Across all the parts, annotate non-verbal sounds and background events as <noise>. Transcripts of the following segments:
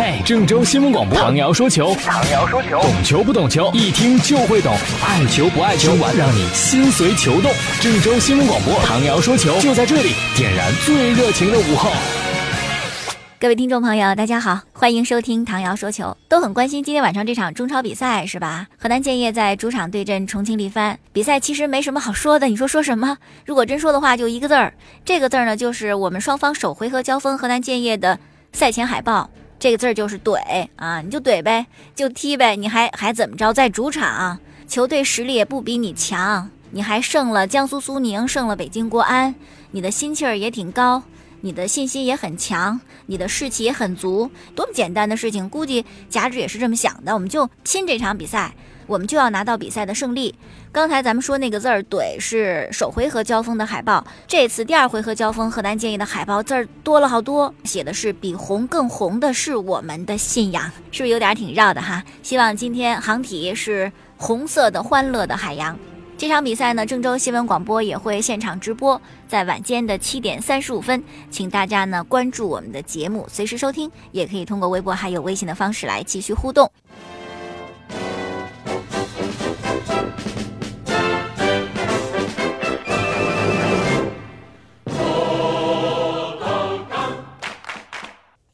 嘿，郑州新闻广播，唐瑶说球，唐瑶说球，懂球不懂球，一听就会懂，爱球不爱球，让你心随球动。郑州新闻广播，唐瑶说球，就在这里，点燃最热情的午后。各位听众朋友，大家好，欢迎收听唐瑶说球。都很关心今天晚上这场中超比赛是吧？河南建业在主场对阵重庆力帆，比赛其实没什么好说的。你说说什么？如果真说的话，就一个字儿，这个字儿呢，就是我们双方首回合交锋，河南建业的赛前海报，这个字儿就是怼啊！你就怼呗，就踢呗，你还还怎么着？在主场，球队实力也不比你强，你还胜了江苏苏宁，胜了北京国安，你的心气儿也挺高。你的信心也很强，你的士气也很足，多么简单的事情，估计贾指也是这么想的。我们就拼这场比赛，我们就要拿到比赛的胜利。刚才咱们说那个字儿“怼”是首回合交锋的海报，这次第二回合交锋，河南建业的海报字儿多了好多，写的是“比红更红的是我们的信仰”，是不是有点挺绕的哈？希望今天航体是红色的欢乐的海洋。这场比赛呢，郑州新闻广播也会现场直播，在晚间的七点三十五分，请大家呢关注我们的节目，随时收听，也可以通过微博还有微信的方式来继续互动。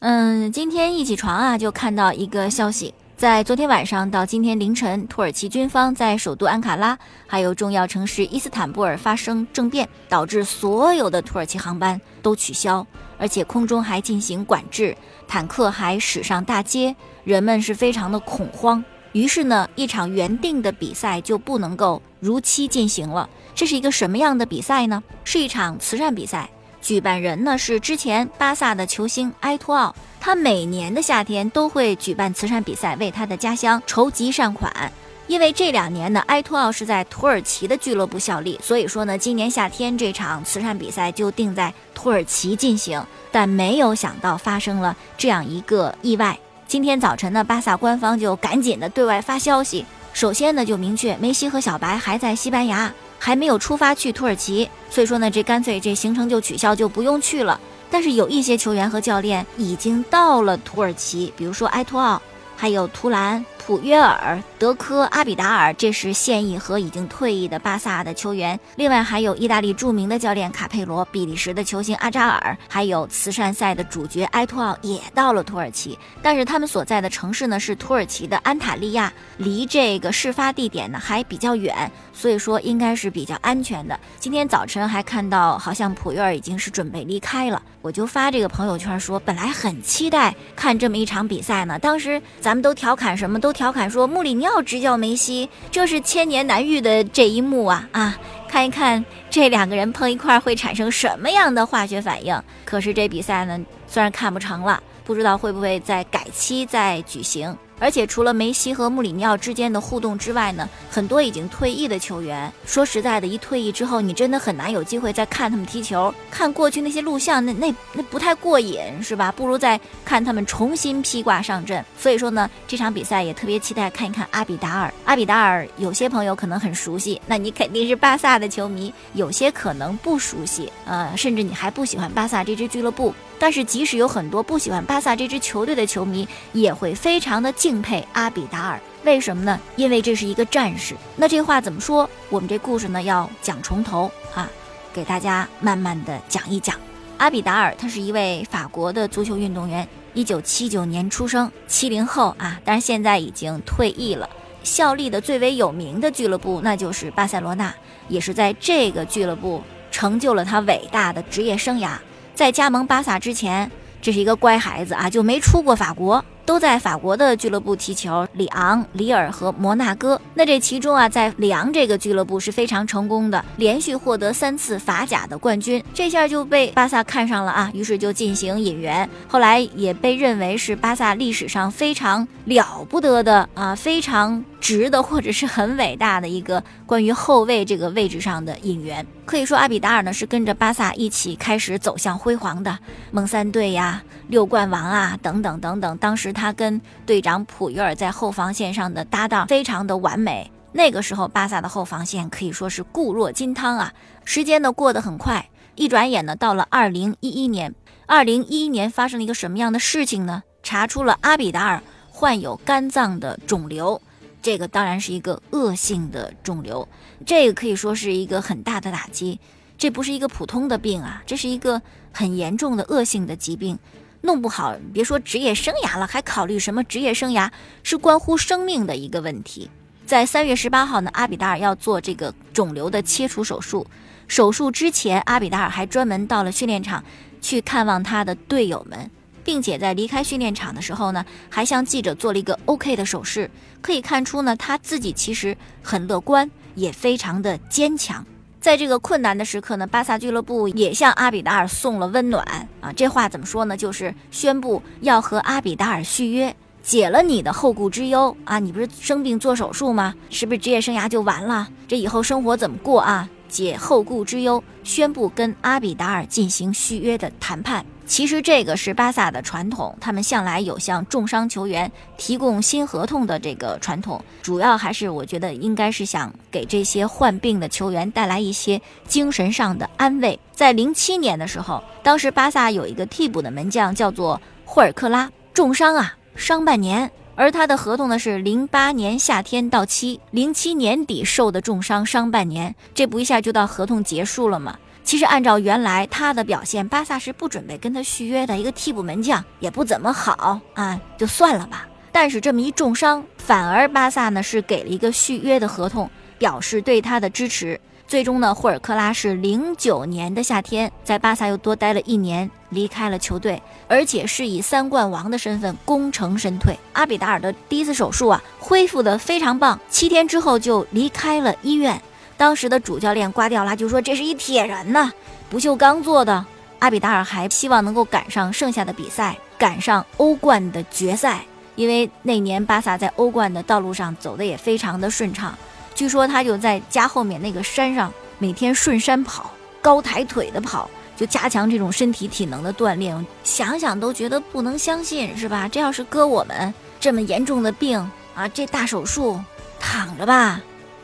嗯，今天一起床啊，就看到一个消息。在昨天晚上到今天凌晨，土耳其军方在首都安卡拉还有重要城市伊斯坦布尔发生政变，导致所有的土耳其航班都取消，而且空中还进行管制，坦克还驶上大街，人们是非常的恐慌。于是呢，一场原定的比赛就不能够如期进行了。这是一个什么样的比赛呢？是一场慈善比赛。举办人呢是之前巴萨的球星埃托奥，他每年的夏天都会举办慈善比赛，为他的家乡筹集善款。因为这两年呢，埃托奥是在土耳其的俱乐部效力，所以说呢，今年夏天这场慈善比赛就定在土耳其进行。但没有想到发生了这样一个意外。今天早晨呢，巴萨官方就赶紧的对外发消息，首先呢就明确梅西和小白还在西班牙。还没有出发去土耳其，所以说呢，这干脆这行程就取消，就不用去了。但是有一些球员和教练已经到了土耳其，比如说埃托奥，还有图兰。普约尔、德科、阿比达尔，这是现役和已经退役的巴萨的球员。另外还有意大利著名的教练卡佩罗、比利时的球星阿扎尔，还有慈善赛的主角埃托奥也到了土耳其。但是他们所在的城市呢是土耳其的安塔利亚，离这个事发地点呢还比较远，所以说应该是比较安全的。今天早晨还看到，好像普约尔已经是准备离开了。我就发这个朋友圈说，本来很期待看这么一场比赛呢。当时咱们都调侃什么都。调侃说：“穆里尼奥要执教梅西，这是千年难遇的这一幕啊！啊，看一看这两个人碰一块会产生什么样的化学反应。可是这比赛呢，虽然看不成了，不知道会不会在改期再举行。”而且除了梅西和穆里尼奥之间的互动之外呢，很多已经退役的球员，说实在的，一退役之后，你真的很难有机会再看他们踢球。看过去那些录像，那那那不太过瘾，是吧？不如再看他们重新披挂上阵。所以说呢，这场比赛也特别期待看一看阿比达尔。阿比达尔，有些朋友可能很熟悉，那你肯定是巴萨的球迷；有些可能不熟悉，呃，甚至你还不喜欢巴萨这支俱乐部。但是，即使有很多不喜欢巴萨这支球队的球迷，也会非常的敬佩阿比达尔。为什么呢？因为这是一个战士。那这话怎么说？我们这故事呢要讲从头啊，给大家慢慢的讲一讲。阿比达尔他是一位法国的足球运动员，一九七九年出生，七零后啊，但是现在已经退役了。效力的最为有名的俱乐部那就是巴塞罗那，也是在这个俱乐部成就了他伟大的职业生涯。在加盟巴萨之前，这是一个乖孩子啊，就没出过法国。都在法国的俱乐部踢球，里昂、里尔和摩纳哥。那这其中啊，在里昂这个俱乐部是非常成功的，连续获得三次法甲的冠军，这下就被巴萨看上了啊，于是就进行引援。后来也被认为是巴萨历史上非常了不得的啊，非常值得或者是很伟大的一个关于后卫这个位置上的引援。可以说，阿比达尔呢是跟着巴萨一起开始走向辉煌的，蒙三队呀、六冠王啊等等等等，当时。他跟队长普约尔在后防线上的搭档非常的完美。那个时候，巴萨的后防线可以说是固若金汤啊。时间呢过得很快，一转眼呢到了二零一一年。二零一一年发生了一个什么样的事情呢？查出了阿比达尔患有肝脏的肿瘤，这个当然是一个恶性的肿瘤，这个可以说是一个很大的打击。这不是一个普通的病啊，这是一个很严重的恶性的疾病，弄不好别说职业生涯了，还考虑什么职业生涯？是关乎生命的一个问题。在三月十八号呢，阿比达尔要做这个肿瘤的切除手术。手术之前，阿比达尔还专门到了训练场去看望他的队友们，并且在离开训练场的时候呢，还向记者做了一个 OK 的手势。可以看出呢，他自己其实很乐观，也非常的坚强。在这个困难的时刻呢，巴萨俱乐部也向阿比达尔送了温暖啊！这话怎么说呢？就是宣布要和阿比达尔续约，解了你的后顾之忧啊！你不是生病做手术吗？是不是职业生涯就完了？这以后生活怎么过啊？解后顾之忧，宣布跟阿比达尔进行续约的谈判。其实这个是巴萨的传统，他们向来有向重伤球员提供新合同的这个传统，主要还是我觉得应该是想给这些患病的球员带来一些精神上的安慰。在零七年的时候，当时巴萨有一个替补的门将叫做霍尔克拉，重伤啊，伤半年，而他的合同呢是零八年夏天到期，零七年底受的重伤，伤半年，这不一下就到合同结束了吗？其实按照原来他的表现，巴萨是不准备跟他续约的。一个替补门将也不怎么好啊，就算了吧。但是这么一重伤，反而巴萨呢是给了一个续约的合同，表示对他的支持。最终呢，霍尔克拉是零九年的夏天在巴萨又多待了一年，离开了球队，而且是以三冠王的身份功成身退。阿比达尔的第一次手术啊，恢复的非常棒，七天之后就离开了医院。当时的主教练瓜迪奥拉就说：“这是一铁人呐，不锈钢做的。”阿比达尔还希望能够赶上剩下的比赛，赶上欧冠的决赛，因为那年巴萨在欧冠的道路上走的也非常的顺畅。据说他就在家后面那个山上每天顺山跑，高抬腿的跑，就加强这种身体体能的锻炼。想想都觉得不能相信，是吧？这要是搁我们这么严重的病啊，这大手术躺着吧。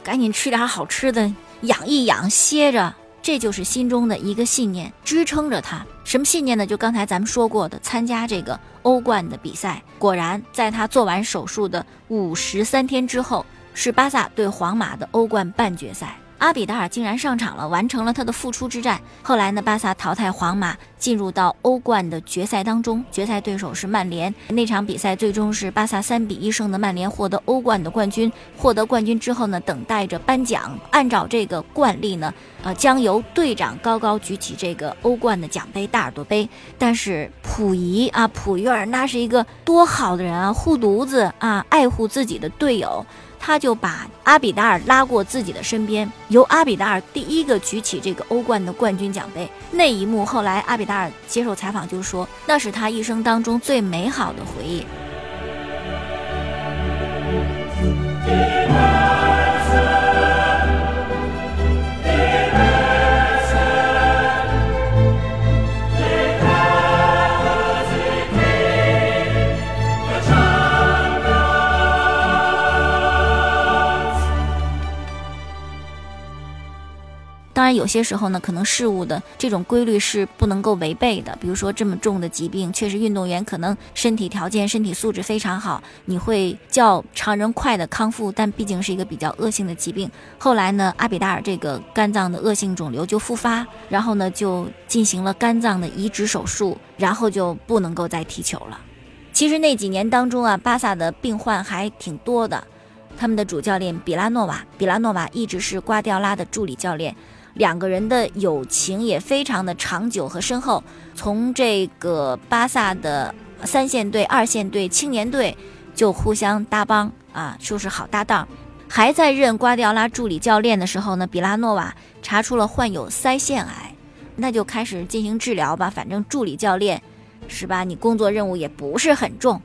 赶紧吃点好吃的，养一养，歇着，这就是心中的一个信念，支撑着他。什么信念呢？就刚才咱们说过的，参加这个欧冠的比赛。果然，在他做完手术的五十三天之后，是巴萨对皇马的欧冠半决赛。阿比达尔竟然上场了，完成了他的复出之战。后来呢，巴萨淘汰皇马，进入到欧冠的决赛当中。决赛对手是曼联。那场比赛最终是巴萨三比一胜的曼联，获得欧冠的冠军。获得冠军之后呢，等待着颁奖。按照这个惯例呢，呃，将由队长高高举起这个欧冠的奖杯——大耳朵杯。但是溥仪啊，溥仪尔那是一个多好的人啊，护犊子啊，爱护自己的队友。他就把阿比达尔拉过自己的身边，由阿比达尔第一个举起这个欧冠的冠军奖杯。那一幕，后来阿比达尔接受采访就说，那是他一生当中最美好的回忆。有些时候呢，可能事物的这种规律是不能够违背的。比如说，这么重的疾病，确实运动员可能身体条件、身体素质非常好，你会较常人快的康复。但毕竟是一个比较恶性的疾病。后来呢，阿比达尔这个肝脏的恶性肿瘤就复发，然后呢，就进行了肝脏的移植手术，然后就不能够再踢球了。其实那几年当中啊，巴萨的病患还挺多的。他们的主教练比拉诺瓦，比拉诺瓦一直是瓜迪奥拉的助理教练。两个人的友情也非常的长久和深厚，从这个巴萨的三线队、二线队、青年队就互相搭帮啊，就是好搭档。还在任瓜迪奥拉助理教练的时候呢，比拉诺瓦查出了患有腮腺癌，那就开始进行治疗吧。反正助理教练是吧？你工作任务也不是很重，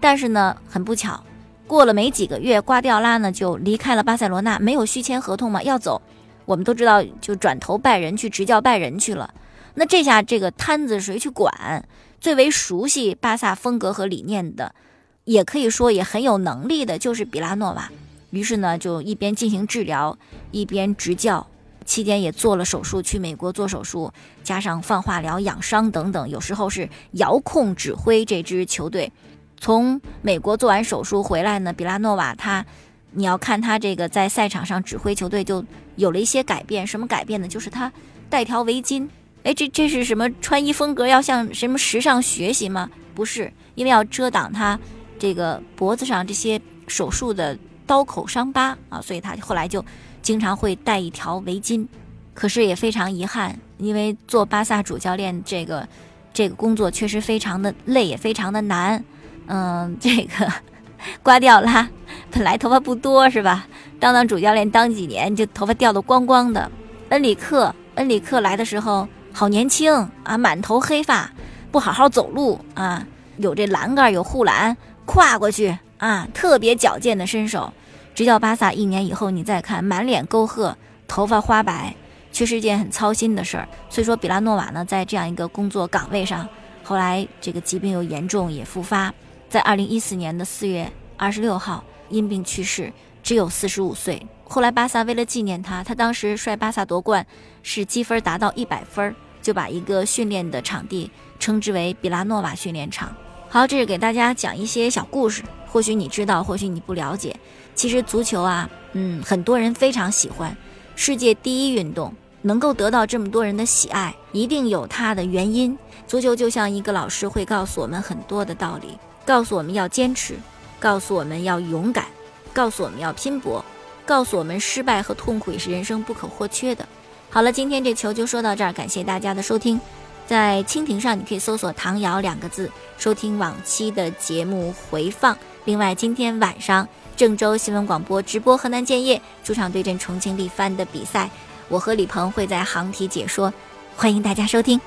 但是呢，很不巧，过了没几个月，瓜迪奥拉呢就离开了巴塞罗那，没有续签合同嘛，要走。我们都知道，就转头拜仁去执教拜仁去了。那这下这个摊子谁去管？最为熟悉巴萨风格和理念的，也可以说也很有能力的，就是比拉诺瓦。于是呢，就一边进行治疗，一边执教。期间也做了手术，去美国做手术，加上放化疗、养伤等等，有时候是遥控指挥这支球队。从美国做完手术回来呢，比拉诺瓦他，你要看他这个在赛场上指挥球队就有了一些改变。什么改变呢？就是他带条围巾。哎，这这是什么穿衣风格？要向什么时尚学习吗？不是，因为要遮挡他这个脖子上这些手术的刀口伤疤啊，所以他后来就经常会带一条围巾。可是也非常遗憾，因为做巴萨主教练这个这个工作确实非常的累，也非常的难。嗯，这个 <laughs> 刮掉了，<laughs> 本来头发不多是吧？当当主教练当几年，就头发掉的光光的。恩里克，恩里克来的时候好年轻啊，满头黑发，不好好走路啊，有这栏杆有护栏，跨过去啊，特别矫健的身手。执教巴萨一年以后，你再看，满脸沟壑，头发花白，确实一件很操心的事儿。所以说，比拉诺瓦呢，在这样一个工作岗位上，后来这个疾病又严重，也复发。在二零一四年的四月二十六号因病去世，只有四十五岁。后来巴萨为了纪念他，他当时率巴萨夺冠是积分达到一百分，就把一个训练的场地称之为比拉诺瓦训练场。好，这是给大家讲一些小故事，或许你知道，或许你不了解。其实足球啊，嗯，很多人非常喜欢，世界第一运动能够得到这么多人的喜爱，一定有它的原因。足球就像一个老师会告诉我们很多的道理。告诉我们要坚持，告诉我们要勇敢，告诉我们要拼搏，告诉我们失败和痛苦也是人生不可或缺的。好了，今天这球就说到这儿，感谢大家的收听。在蜻蜓上你可以搜索“唐瑶”两个字，收听往期的节目回放。另外，今天晚上郑州新闻广播直播河南建业主场对阵重庆力帆的比赛，我和李鹏会在航体解说，欢迎大家收听。